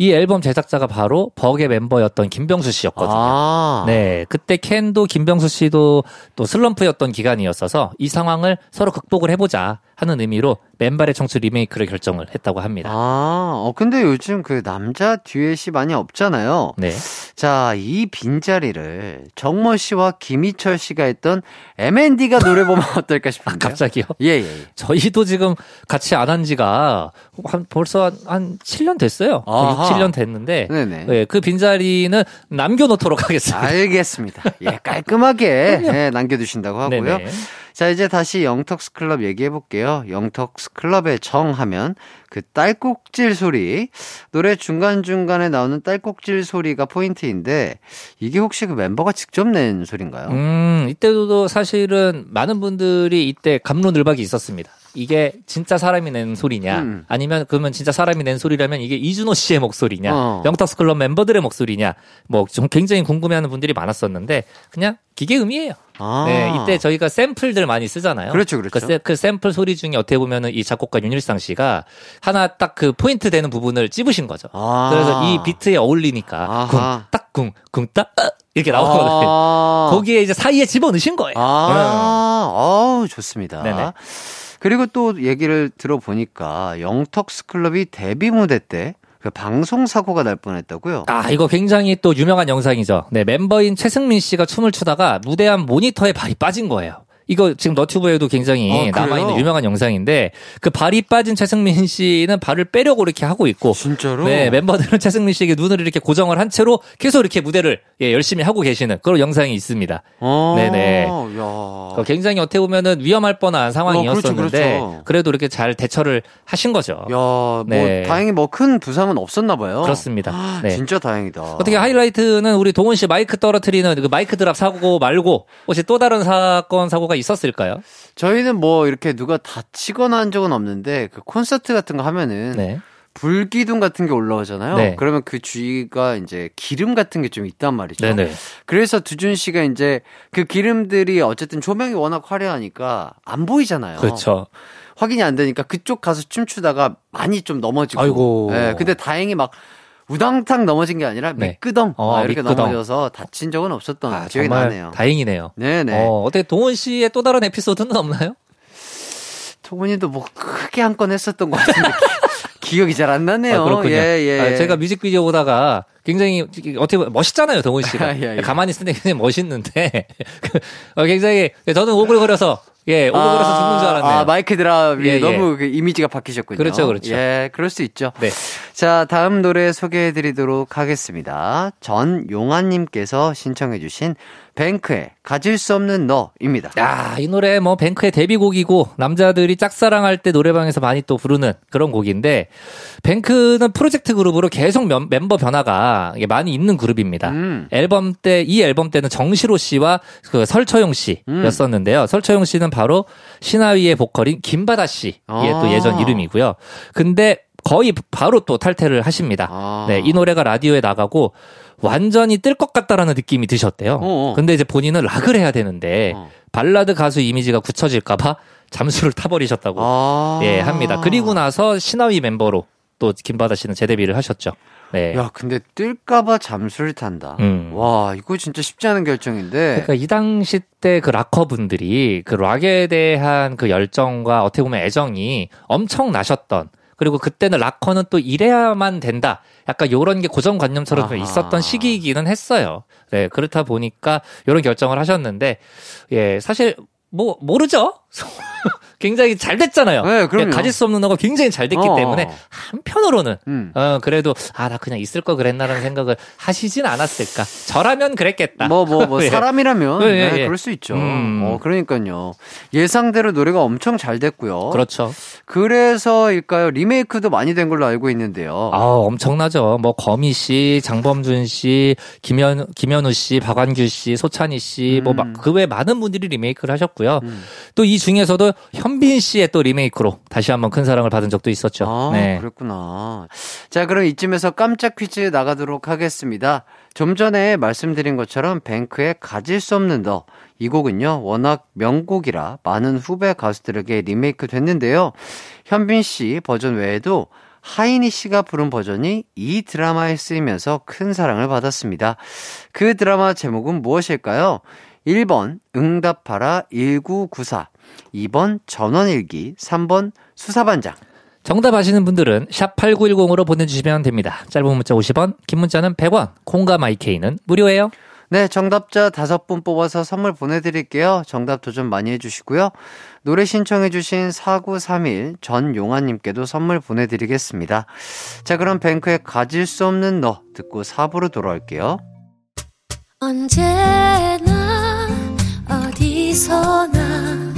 이 앨범 제작자가 바로 버의 멤버였던 김병수 씨였거든요. 아, 네, 그때 캔도 김병수 씨도 또 슬럼프였던 기간이었어서 이 상황을 서로 극복을 해보자 하는 의미로 맨발의 청춘 리메이크를 결정을 했다고 합니다. 아, 어, 근데 요즘 그 남자 듀엣이 많이 없잖아요. 네, 자, 이 빈자리를 정모 씨와 김희철 씨가 했던 M&D가 노래 보면 어떨까 싶은데요. 아, 갑자기요? 예, 예. 예. 저희도 지금 같이 안 한 지가 한 벌써 한, 한 7년 됐어요. 아하. 6, 7년 됐는데 네네. 네, 그 빈자리는 남겨놓도록 하겠습니다. 알겠습니다. 예, 깔끔하게 예, 남겨두신다고 하고요. 네네. 자, 이제 다시 영턱스 클럽 얘기해 볼게요. 영턱스 클럽의 정 하면 그 딸꾹질 소리, 노래 중간 중간에 나오는 딸꾹질 소리가 포인트인데 이게 혹시 그 멤버가 직접 낸 소리인가요? 음, 이때도 사실은 많은 분들이 이때 감론을박이 있었습니다. 이게 진짜 사람이 낸 소리냐, 음. 아니면 그러면 진짜 사람이 낸 소리라면 이게 이준호 씨의 목소리냐, 어. 영탁스 클럽 멤버들의 목소리냐, 뭐 좀 굉장히 궁금해하는 분들이 많았었는데 그냥 기계음이에요. 아. 네, 이때 저희가 샘플들 많이 쓰잖아요. 그렇죠, 그렇죠. 그, 세- 그 샘플 소리 중에 어떻게 보면은 이 작곡가 윤일상 씨가 하나 딱 그 포인트 되는 부분을 찝으신 거죠. 아. 그래서 이 비트에 어울리니까 아하. 쿵, 딱, 쿵, 쿵, 딱, 아, 이렇게 나오거든요. 아. 거기에 이제 사이에 집어 넣으신 거예요. 아, 어우, 좋습니다. 네네. 그리고 또 얘기를 들어보니까 영턱스 클럽이 데뷔 무대 때그 방송 사고가 날 뻔했다고요? 아, 이거 굉장히 또 유명한 영상이죠. 네, 멤버인 최승민 씨가 춤을 추다가 무대 앞 모니터에 발이 빠진 거예요. 이거 지금 너튜브에도 굉장히 어, 그래요? 남아있는 유명한 영상인데 그 발이 빠진 최승민 씨는 발을 빼려고 이렇게 하고 있고 진짜로? 네, 멤버들은 최승민 씨에게 눈을 이렇게 고정을 한 채로 계속 이렇게 무대를 예, 열심히 하고 계시는 그런 영상이 있습니다. 어, 네네. 야. 어, 굉장히 어떻게 보면은 위험할 뻔한 상황이었었는데 그렇죠, 그렇죠. 그래도 이렇게 잘 대처를 하신 거죠. 야, 뭐 네. 다행히 뭐 큰 부상은 없었나 봐요. 그렇습니다. 네. 진짜 다행이다. 어떻게 하이라이트는 우리 동훈 씨 마이크 떨어뜨리는 그 마이크 드랍 사고 말고 혹시 또 다른 사건 사고가 있었을까요? 저희는 뭐 이렇게 누가 다치거나 한 적은 없는데 그 콘서트 같은 거 하면은 네. 불기둥 같은 게 올라오잖아요. 네. 그러면 그 주위가 이제 기름 같은 게 좀 있단 말이죠. 네네. 그래서 두준 씨가 이제 그 기름들이 어쨌든 조명이 워낙 화려하니까 안 보이잖아요. 그렇죠. 확인이 안 되니까 그쪽 가서 춤추다가 많이 좀 넘어지고. 아이고. 예, 근데 다행히 막 우당탕 넘어진 게 아니라 네. 미끄덩 어, 막 이렇게 미끄덩. 넘어져서 다친 적은 없었던 아, 기억이 정말 나네요. 다행이네요. 네네. 어, 어떻게 동훈 씨의 또 다른 에피소드는 없나요? 토군이도 뭐 크게 한 건 했었던 것 같은데 기- 기억이 잘 안 나네요. 아, 그렇군요. 예, 예. 아, 제가 뮤직비디오 보다가 굉장히 어떻게 보면 멋있잖아요, 동훈 씨가. 예, 예. 가만히 있으면 굉장히 멋있는데 그, 어, 굉장히 저는 오글거려서 예, 오글거려서 죽는 줄 알았네요. 아, 마이크 드랍이 예, 예. 너무 그 이미지가 바뀌셨군요. 그렇죠, 그렇죠. 예, 그럴 수 있죠. 네. 자, 다음 노래 소개해 드리도록 하겠습니다. 전용환님께서 신청해 주신 뱅크의 가질 수 없는 너입니다. 야, 이 노래 뭐 뱅크의 데뷔곡이고 남자들이 짝사랑할 때 노래방에서 많이 또 부르는 그런 곡인데 뱅크는 프로젝트 그룹으로 계속 멤- 멤버 변화가 많이 있는 그룹입니다. 음. 앨범 때 이 앨범 때는 정시로 씨와 그 설처용 씨였었는데요. 설처용 씨는 바로 신하위의 보컬인 김바다 씨의 아. 또 예전 이름이고요. 근데 거의 바로 또 탈퇴를 하십니다. 아. 네, 이 노래가 라디오에 나가고 완전히 뜰 것 같다라는 느낌이 드셨대요. 어어. 근데 이제 본인은 락을 해야 되는데 어. 발라드 가수 이미지가 굳혀질까봐 잠수를 타버리셨다고 아. 예 합니다. 그리고 나서 신하위 멤버로 또 김바다 씨는 재데뷔를 하셨죠. 네. 야, 근데 뜰까봐 잠수를 탄다. 음. 와, 이거 진짜 쉽지 않은 결정인데. 그러니까 이 당시 때 그 락커분들이 그 락에 대한 그 열정과 어떻게 보면 애정이 엄청 나셨던 그리고 그때는 락커는 또 이래야만 된다. 약간 요런 게 고정관념처럼 좀 아하. 있었던 시기이기는 했어요. 네, 그렇다 보니까 요런 결정을 하셨는데, 예, 사실, 뭐, 모르죠? 굉장히 잘 됐잖아요. 네, 그럼요. 예, 가질 수 없는 너가 굉장히 잘 됐기 어. 때문에, 한편으로는, 음. 어, 그래도, 아, 나 그냥 있을 걸 그랬나라는 생각을 하시진 않았을까. 저라면 그랬겠다. 뭐, 뭐, 뭐, 예. 사람이라면, 예, 예, 네, 예. 그럴 수 있죠. 음. 어, 그러니까요. 예상대로 노래가 엄청 잘 됐고요. 그렇죠. 그래서일까요? 리메이크도 많이 된 걸로 알고 있는데요. 아, 엄청나죠. 뭐 거미 씨, 장범준 씨, 김현 김현우 씨, 박완규 씨, 소찬희 씨, 뭐 음. 그외 많은 분들이 리메이크를 하셨고요. 음. 또이 중에서도 현빈 씨의 또 리메이크로 다시 한번 큰 사랑을 받은 적도 있었죠. 아, 네. 그랬구나. 자, 그럼 이쯤에서 깜짝 퀴즈 나가도록 하겠습니다. 좀 전에 말씀드린 것처럼 뱅크의 가질 수 없는 너. 이 곡은요, 워낙 명곡이라 많은 후배 가수들에게 리메이크 됐는데요. 현빈 씨 버전 외에도 하이니 씨가 부른 버전이 이 드라마에 쓰이면서 큰 사랑을 받았습니다. 그 드라마 제목은 무엇일까요? 1번 응답하라 1994, 2번 전원일기, 3번 수사반장. 정답 아시는 분들은 샵 8910으로 보내주시면 됩니다. 짧은 문자 50원, 긴 문자는 100원, 콩과 마이케이는 무료예요. 네, 정답자 다섯 분 뽑아서 선물 보내드릴게요. 정답 도전 많이 해주시고요. 노래 신청해주신 4931 전용아님께도 선물 보내드리겠습니다. 자, 그럼 뱅크의 가질 수 없는 너 듣고 4부로 돌아올게요. 언제나 어디서나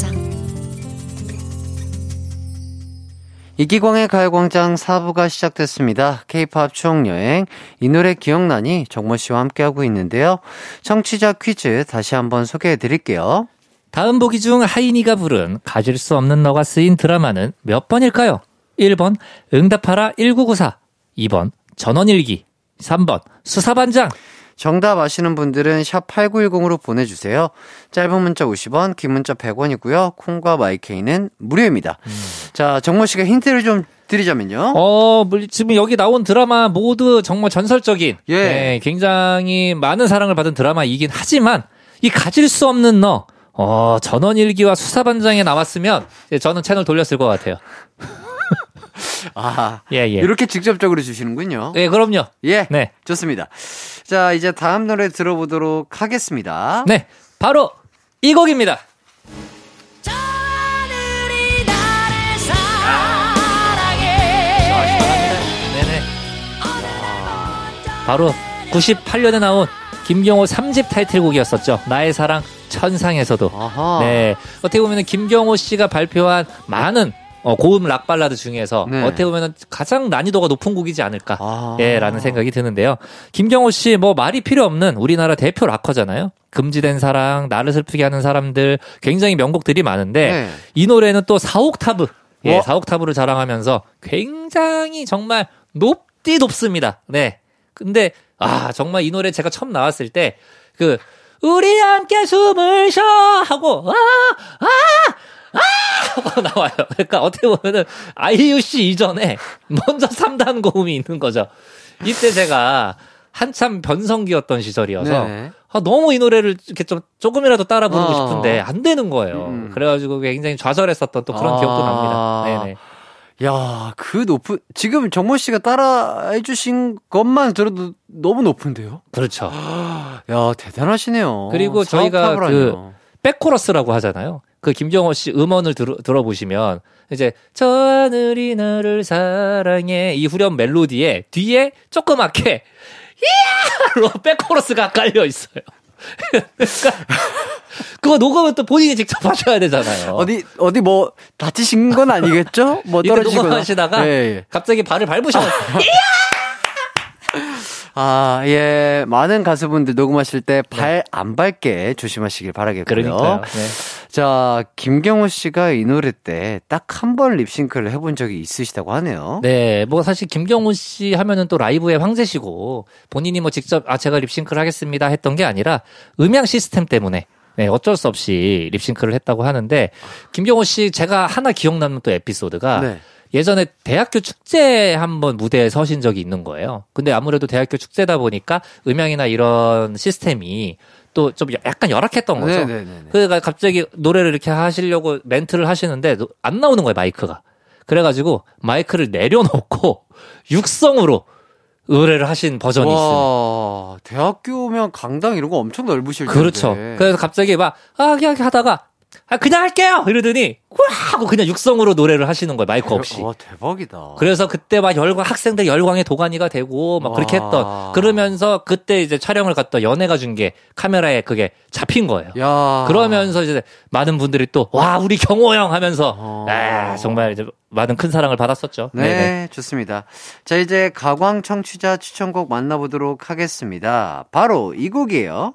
이기광의 가요광장 4부가 시작됐습니다. 케이팝 추억여행. 이 노래 기억나니 정모 씨와 함께하고 있는데요. 청취자 퀴즈 다시 한번 소개해 드릴게요. 다음 보기 중 하이니가 부른 가질 수 없는 너가 쓰인 드라마는 몇 번일까요? 1번 응답하라 1994, 2번 전원일기, 3번 수사반장. 정답 아시는 분들은 샵 8910으로 보내주세요. 짧은 문자 50원, 긴 문자 100원이고요. 콩과 마이케이는 무료입니다. 자, 정모 씨가 힌트를 좀 드리자면요. 어, 물- 지금 여기 나온 드라마 모두 정말 전설적인, 예. 네, 굉장히 많은 사랑을 받은 드라마이긴 하지만 이 가질 수 없는 너, 어, 전원일기와 수사반장에 나왔으면 저는 채널 돌렸을 것 같아요. 아, 예, 예. 이렇게 직접적으로 주시는군요. 네, 그럼요. 예, 네. 좋습니다. 자, 이제 다음 노래 들어보도록 하겠습니다. 네, 바로 이 곡입니다. 저 하늘이 나를 사랑해 네네. 바로 98년에 나온 김경호 3집 타이틀곡이었었죠. 나의 사랑 천상에서도. 아하. 네. 어떻게 보면 김경호 씨가 발표한 많은 어, 고음 락 발라드 중에서 네. 어떻게 보면 가장 난이도가 높은 곡이지 않을까. 아. 예, 라는 생각이 드는데요. 김경호 씨, 뭐, 말이 필요 없는 우리나라 대표 락커잖아요. 금지된 사랑, 나를 슬프게 하는 사람들, 굉장히 명곡들이 많은데, 네. 이 노래는 또 4옥타브, 예, 어? 4옥타브를 자랑하면서 굉장히 정말 높디 높습니다. 네. 근데, 아, 정말 이 노래 제가 처음 나왔을 때, 그, 우리 함께 숨을 쉬어! 하고, 아! 아! 아! 하고 나와요. 그러니까 어떻게 보면은 아이유 씨 이전에 먼저 3단 고음이 있는 거죠. 이때 제가 한참 변성기였던 시절이어서 네. 아, 너무 이 노래를 이렇게 좀 조금이라도 따라 부르고 어. 싶은데 안 되는 거예요. 음. 그래가지고 굉장히 좌절했었던 또 그런 아. 기억도 납니다. 네네. 야, 그 높은, 지금 정모 씨가 따라 해 주신 것만 들어도 너무 높은데요? 그렇죠. 야, 대단하시네요. 그리고 저희가 그. 백코러스라고 하잖아요. 그 김경호 씨 음원을 들, 들어보시면 이제 저 하늘이 나를 사랑해 이 후렴 멜로디에 뒤에 조그맣게 이야로 백코러스가 깔려 있어요. 그러니까 그거 녹음은 또 본인이 직접 하셔야 되잖아요. 어디, 어디 뭐, 다치신 건 아니겠죠? 뭐 떨어지거나. 녹음하시다가 예, 예. 갑자기 발을 밟으셔. 아, 예. 많은 가수분들 녹음하실 때 발안 밟게 조심하시길 바라겠고요. 그러니까요. 네. 자, 김경호 씨가 이 노래 때 딱 한 번 립싱크를 해본 적이 있으시다고 하네요. 네, 뭐 사실 김경호 씨 하면은 또 라이브의 황제시고 본인이 뭐 직접 아 제가 립싱크를 하겠습니다 했던 게 아니라 음향 시스템 때문에 네, 어쩔 수 없이 립싱크를 했다고 하는데 김경호 씨 제가 하나 기억나는 또 에피소드가 네. 예전에 대학교 축제 한번 무대에 서신 적이 있는 거예요. 근데 아무래도 대학교 축제다 보니까 음향이나 이런 시스템이 또 좀 약간 열악했던 거죠. 네네네. 그러니까 갑자기 노래를 이렇게 하시려고 멘트를 하시는데 노- 안 나오는 거예요 마이크가. 그래가지고 마이크를 내려놓고 육성으로 의뢰를 하신 버전이 있습니다. 와, 대학교면 강당 이런 거 엄청 넓으실 텐데. 그렇죠. 그래서 갑자기 막, 아, 그냥 하다가, 아, 그냥 할게요! 이러더니, 꽉! 하고 그냥 육성으로 노래를 하시는 거예요, 마이크 없이. 와, 대박이다. 그래서 그때 막 열광, 학생들 열광의 도가니가 되고, 막 그렇게 와. 했던, 그러면서 그때 이제 촬영을 갔던 연예가 준 게 카메라에 그게 잡힌 거예요. 야. 그러면서 이제 많은 분들이 또, 와, 우리 경호 형 하면서, 어. 아, 정말 이제 많은 큰 사랑을 받았었죠. 네, 네네. 좋습니다. 자, 이제 가광 청취자 추천곡 만나보도록 하겠습니다. 바로 이 곡이에요.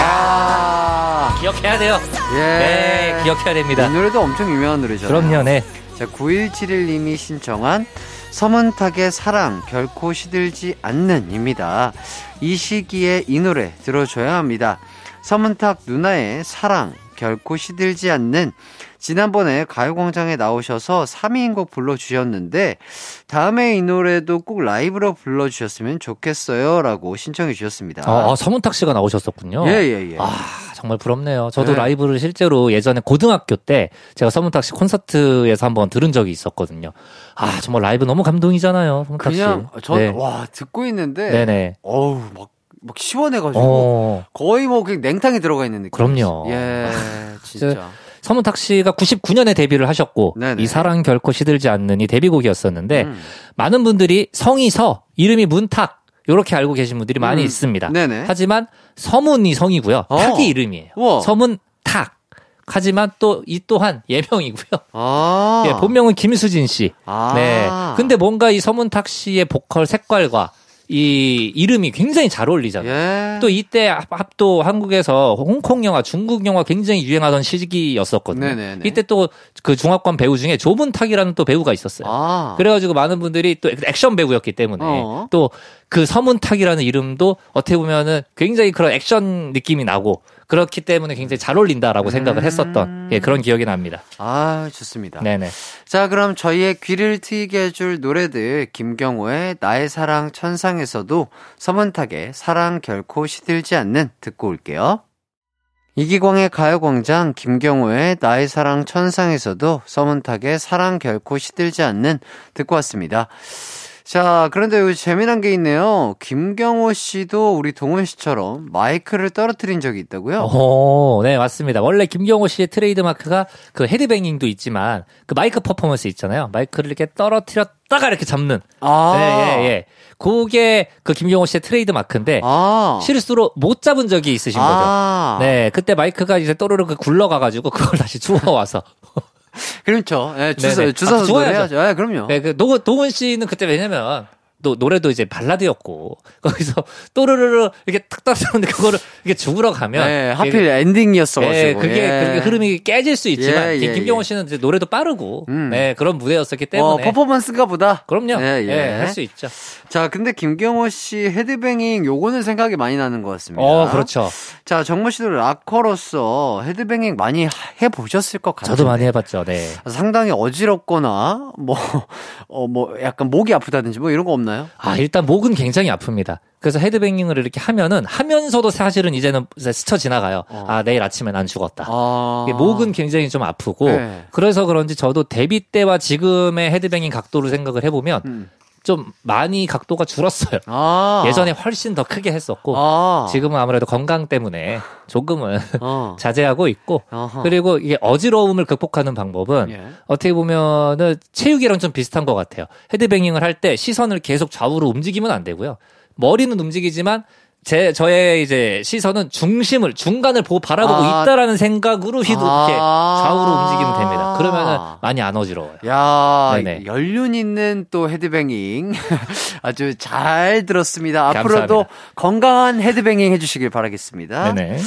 아, 기억해야 돼요. 예. 네, 기억해야 됩니다. 이 노래도 엄청 유명한 노래잖아요. 그럼요, 네. 자, 9171님이 신청한 서문탁의 사랑 결코 시들지 않는입니다. 이 시기에 이 노래 들어줘야 합니다. 서문탁 누나의 사랑 결코 시들지 않는 지난번에 가요광장에 나오셔서 3위인 곡 불러주셨는데 다음에 이 노래도 꼭 라이브로 불러주셨으면 좋겠어요 라고 신청해 주셨습니다. 어, 어, 서문탁 씨가 나오셨었군요. 예, 예, 예. 아, 정말 부럽네요. 저도 네. 라이브를 실제로 예전에 고등학교 때 제가 서문탁 씨 콘서트에서 한번 들은 적이 있었거든요. 아, 정말 라이브 너무 감동이잖아요. 서문탁 씨. 그냥 전 네. 와 듣고 있는데 네네. 어우 막, 막 시원해가지고 어, 거의 뭐 그냥 냉탕이 들어가 있는 느낌. 그럼요. 예, 진짜. 서문탁 씨가 99년에 데뷔를 하셨고 네네. 이 사랑 결코 시들지 않는 이 데뷔곡이었었는데 음. 많은 분들이 성이 서 이름이 문탁 이렇게 알고 계신 분들이 많이 음. 있습니다. 네네. 하지만 서문이 성이고요. 어. 탁이 이름이에요. 우와. 서문 탁. 하지만 또 이 또한 예명이고요. 아. 예, 본명은 김수진 씨. 아. 네. 근데 뭔가 이 서문탁 씨의 보컬 색깔과 이 이름이 굉장히 잘 어울리잖아요. 예. 또 이때 합- 합도 한국에서 홍콩 영화, 중국 영화 굉장히 유행하던 시기였었거든요. 네네네. 이때 또 그 중화권 배우 중에 조문탁이라는 또 배우가 있었어요. 아. 그래가지고 많은 분들이 또 액션 배우였기 때문에 어. 또그 서문탁이라는 이름도 어떻게 보면은 굉장히 그런 액션 느낌이 나고 그렇기 때문에 굉장히 잘 어울린다라고 생각을 했었던 예, 그런 기억이 납니다. 아, 좋습니다. 네네. 자, 그럼 저희의 귀를 트이게 해줄 노래들 김경호의 나의 사랑 천상에서도 서문탁의 사랑 결코 시들지 않는 듣고 올게요. 이기광의 가요광장 김경호의 나의 사랑 천상에서도 서문탁의 사랑 결코 시들지 않는 듣고 왔습니다. 자, 그런데 여기 재미난 게 있네요. 김경호 씨도 우리 동원 씨처럼 마이크를 떨어뜨린 적이 있다고요? 오, 네, 맞습니다. 원래 김경호 씨의 트레이드 마크가 그 헤드뱅잉도 있지만 그 마이크 퍼포먼스 있잖아요. 마이크를 이렇게 떨어뜨렸다가 이렇게 잡는. 아, 네, 예, 예. 그게 그 김경호 씨의 트레이드 마크인데 아, 실수로 못 잡은 적이 있으신 거죠. 아, 네, 그때 마이크가 이제 또르르 그 굴러가가지고 그걸 다시 주워와서. 그렇죠. 예, 주사. 주사서 아. 노래하죠. 예, 그럼요. 네, 그 노, 노은 씨는 그때 왜냐면 또 노래도 이제 발라드였고 거기서 또르르르 이렇게 탁 떨어졌는데 그거를 이렇게 죽으러 가면 네, 하필 엔딩이었어가지고. 예, 그게, 예. 그게 흐름이 깨질 수 있지만 예, 예, 김경호 예. 씨는 이제 노래도 빠르고 음. 네, 그런 무대였었기 어, 때문에 퍼포먼스인가 보다. 그럼요. 예, 예, 예. 할 수 있죠. 자, 근데 김경호 씨 헤드뱅잉 요거는 생각이 많이 나는 것 같습니다. 어, 그렇죠. 자, 정모 씨도 락커로서 헤드뱅잉 많이 해 보셨을 것 같아요. 저도 많이 해봤죠. 네. 상당히 어지럽거나 뭐, 어, 뭐 약간 목이 아프다든지 뭐 이런 거 없나요? 아, 일단 목은 굉장히 아픕니다. 그래서 헤드뱅잉을 이렇게 하면은 하면서도 사실은 이제는 이제 스쳐 지나가요. 어. 아, 내일 아침에 난 죽었다. 아, 목은 굉장히 좀 아프고 네. 그래서 그런지 저도 데뷔 때와 지금의 헤드뱅잉 각도를 생각을 해보면 음. 좀 많이 각도가 줄었어요. 아, 예전에 훨씬 더 크게 했었고 아, 지금은 아무래도 건강 때문에 조금은 어. 자제하고 있고 어허. 그리고 이게 어지러움을 극복하는 방법은 예. 어떻게 보면은 체육이랑 좀 비슷한 것 같아요. 헤드뱅잉을 할 때 시선을 계속 좌우로 움직이면 안 되고요. 머리는 움직이지만 제 저의 이제 시선은 중심을 중간을 보고 바라보고 아. 있다라는 생각으로 휘도 이렇게 아. 좌우로 움직이면 됩니다. 그러면은 많이 안 어지러워요. 야, 네네. 연륜 있는 또 헤드뱅잉 아주 잘 들었습니다. 앞으로도 감사합니다. 건강한 헤드뱅잉 해주시길 바라겠습니다. 네네.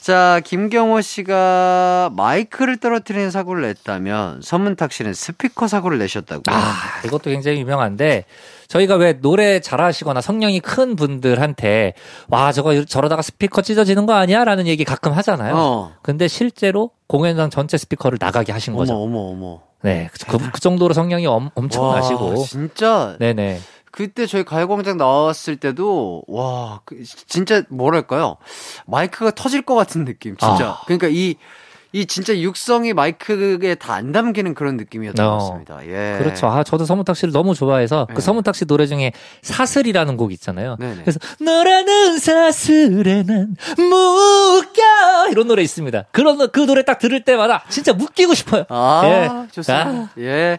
자, 김경호 씨가 마이크를 떨어뜨리는 사고를 냈다면 서문탁 씨는 스피커 사고를 내셨다고요. 아, 이것도 굉장히 유명한데 저희가 왜 노래 잘하시거나 성량이 큰 분들한테 와 저거 저러다가 스피커 찢어지는 거 아니야라는 얘기 가끔 하잖아요. 어. 근데 실제로 공연장 전체 스피커를 나가게 하신 어머, 거죠. 어머, 어머. 네, 그, 그 정도로 성량이 엄, 엄청나시고. 와, 진짜 네네. 그때 저희 가요광장 나왔을 때도 와 그, 진짜 뭐랄까요 마이크가 터질 것 같은 느낌 진짜 아. 그러니까 이 이 진짜 육성이 마이크에 다 안 담기는 그런 느낌이었던 어. 것 같습니다. 예. 그렇죠. 아, 저도 서문탁 씨를 너무 좋아해서 네. 그 서문탁 씨 노래 중에 사슬이라는 곡 있잖아요. 네네. 그래서 너라는 사슬에 난 묶여 이런 노래 있습니다. 그런 노- 그 노래 딱 들을 때마다 진짜 묶이고 싶어요. 아 예. 좋습니다. 예.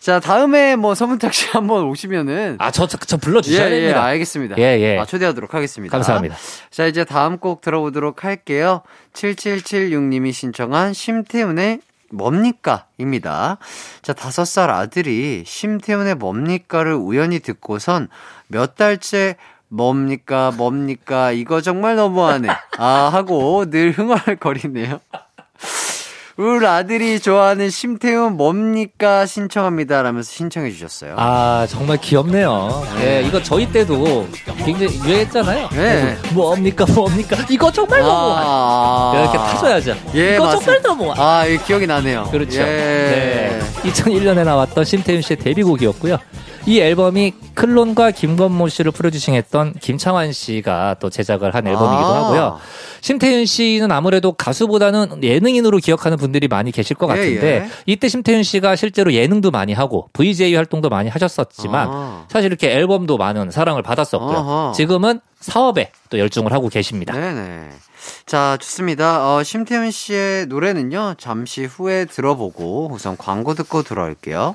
자 다음에 뭐 서문탁 씨 한번 오시면은 아, 저, 저, 저 불러주셔야 예, 예, 됩니다. 알겠습니다. 예, 예. 아, 초대하도록 하겠습니다. 감사합니다. 자, 이제 다음 곡 들어보도록 할게요. 7776님이 신청한 심태훈의 뭡니까? 입니다. 자, 다섯 살 아들이 심태훈의 뭡니까를 우연히 듣고선 몇 달째 뭡니까, 뭡니까, 이거 정말 너무하네. 아, 하고 늘 흥얼거리네요. 우리 아들이 좋아하는 심태훈 뭡니까 신청합니다. 라면서 신청해 주셨어요. 아, 정말 귀엽네요. 예, 이거 저희 때도 굉장히 유행했잖아요. 네. 그래서 뭡니까, 뭡니까? 이거 정말 너무하네. 아, 이렇게 타줘야죠. 예, 이거 맞습니다. 정말 너무하네. 아, 예, 기억이 나네요. 그렇죠. 예. 네. 2001년에 나왔던 심태윤 씨의 데뷔곡이었고요. 이 앨범이 클론과 김건모 씨를 프로듀싱했던 김창완 씨가 또 제작을 한 앨범이기도 아. 하고요. 심태윤 씨는 아무래도 가수보다는 예능인으로 기억하는 분들이 많이 계실 것 예, 같은데 예. 이때 심태윤 씨가 실제로 예능도 많이 하고 VJ 활동도 많이 하셨었지만 아. 사실 이렇게 앨범도 많은 사랑을 받았었고요. 어허. 지금은 사업에 또 열중을 하고 계십니다. 네네. 자, 좋습니다. 어, 심태훈 씨의 노래는요, 잠시 후에 들어보고 우선 광고 듣고 돌아올게요.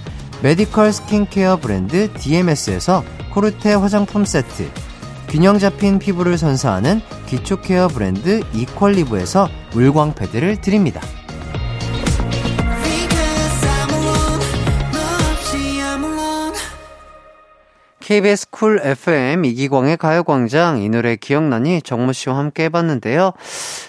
메디컬 스킨케어 브랜드 DMS에서 코르테 화장품 세트, 균형 잡힌 피부를 선사하는 기초 케어 브랜드 이퀄리브에서 물광 패드를 드립니다. KBS 쿨 FM 이기광의 가요광장 이 노래 기억나니 정모 씨와 함께 해봤는데요.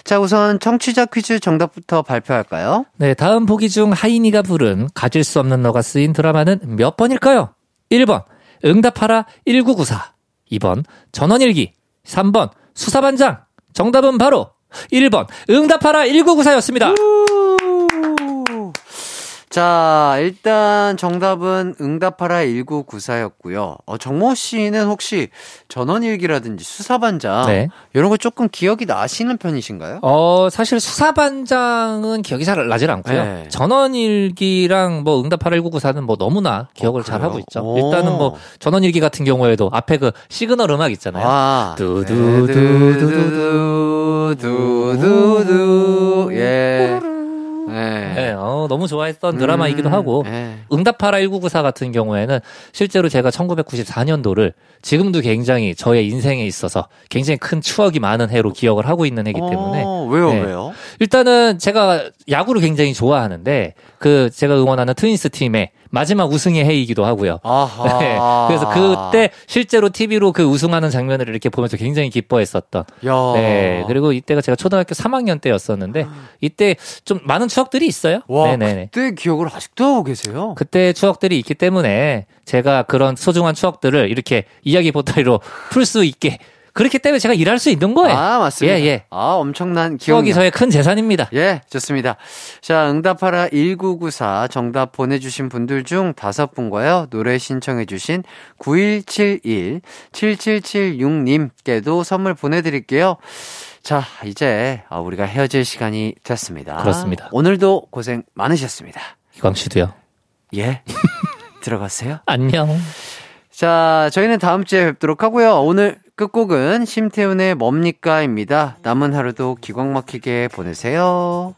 자 우선 청취자 퀴즈 정답부터 발표할까요? 네, 다음 보기 중 하인이가 부른 가질 수 없는 너가 쓰인 드라마는 몇 번일까요? 1번, 응답하라 1994. 2번, 전원일기. 3번, 수사반장. 정답은 바로 1번, 응답하라 1994였습니다. 자 일단 정답은 응답하라 1994였고요. 어, 정모 씨는 혹시 전원일기라든지 수사반장 네. 이런 거 조금 기억이 나시는 편이신가요? 어, 사실 수사반장은 기억이 잘 나질 않고요. 네. 전원일기랑 뭐 응답하라 1994는 뭐 너무나 기억을 어, 잘? 하고 있죠. 오. 일단은 뭐 전원일기 같은 경우에도 앞에 그 시그널 음악 있잖아요. 아, 두두두두두두. 두두두두두 예. 네. 네, 어, 너무 좋아했던 드라마이기도 음, 하고 네. 응답하라 1994 같은 경우에는 실제로 제가 1994년도를 지금도 굉장히 저의 인생에 있어서 굉장히 큰 추억이 많은 해로 기억을 하고 있는 해이기 때문에 어, 왜요, 네. 왜요? 일단은 제가 야구를 굉장히 좋아하는데 그 제가 응원하는 트윈스 팀의 마지막 우승의 해이기도 하고요. 아하. 네, 그래서 그때 실제로 TV로 그 우승하는 장면을 이렇게 보면서 굉장히 기뻐했었던. 야. 네. 그리고 이때가 제가 초등학교 3학년 때였었는데 이때 좀 많은 추억들이 있어요. 와, 네네네. 그때 기억을 아직도 하고 계세요? 그때 추억들이 있기 때문에 제가 그런 소중한 추억들을 이렇게 이야기 보따리로 풀 수 있게 그렇기 때문에 제가 일할 수 있는 거예요. 아, 맞습니다. 예, 예. 아, 엄청난 기억이 저의 큰 재산입니다. 예, 좋습니다. 자, 응답하라 1994 정답 보내주신 분들 중 다섯 분과요, 노래 신청해주신 9171, 7776님께도 선물 보내드릴게요. 자, 이제 아, 우리가 헤어질 시간이 됐습니다. 그렇습니다. 오늘도 고생 많으셨습니다. 이광 씨도요. 예. 들어가세요. 안녕. 자, 저희는 다음 주에 뵙도록 하고요. 오늘 끝곡은 심태훈의 뭡니까입니다. 남은 하루도 기광 막히게 보내세요.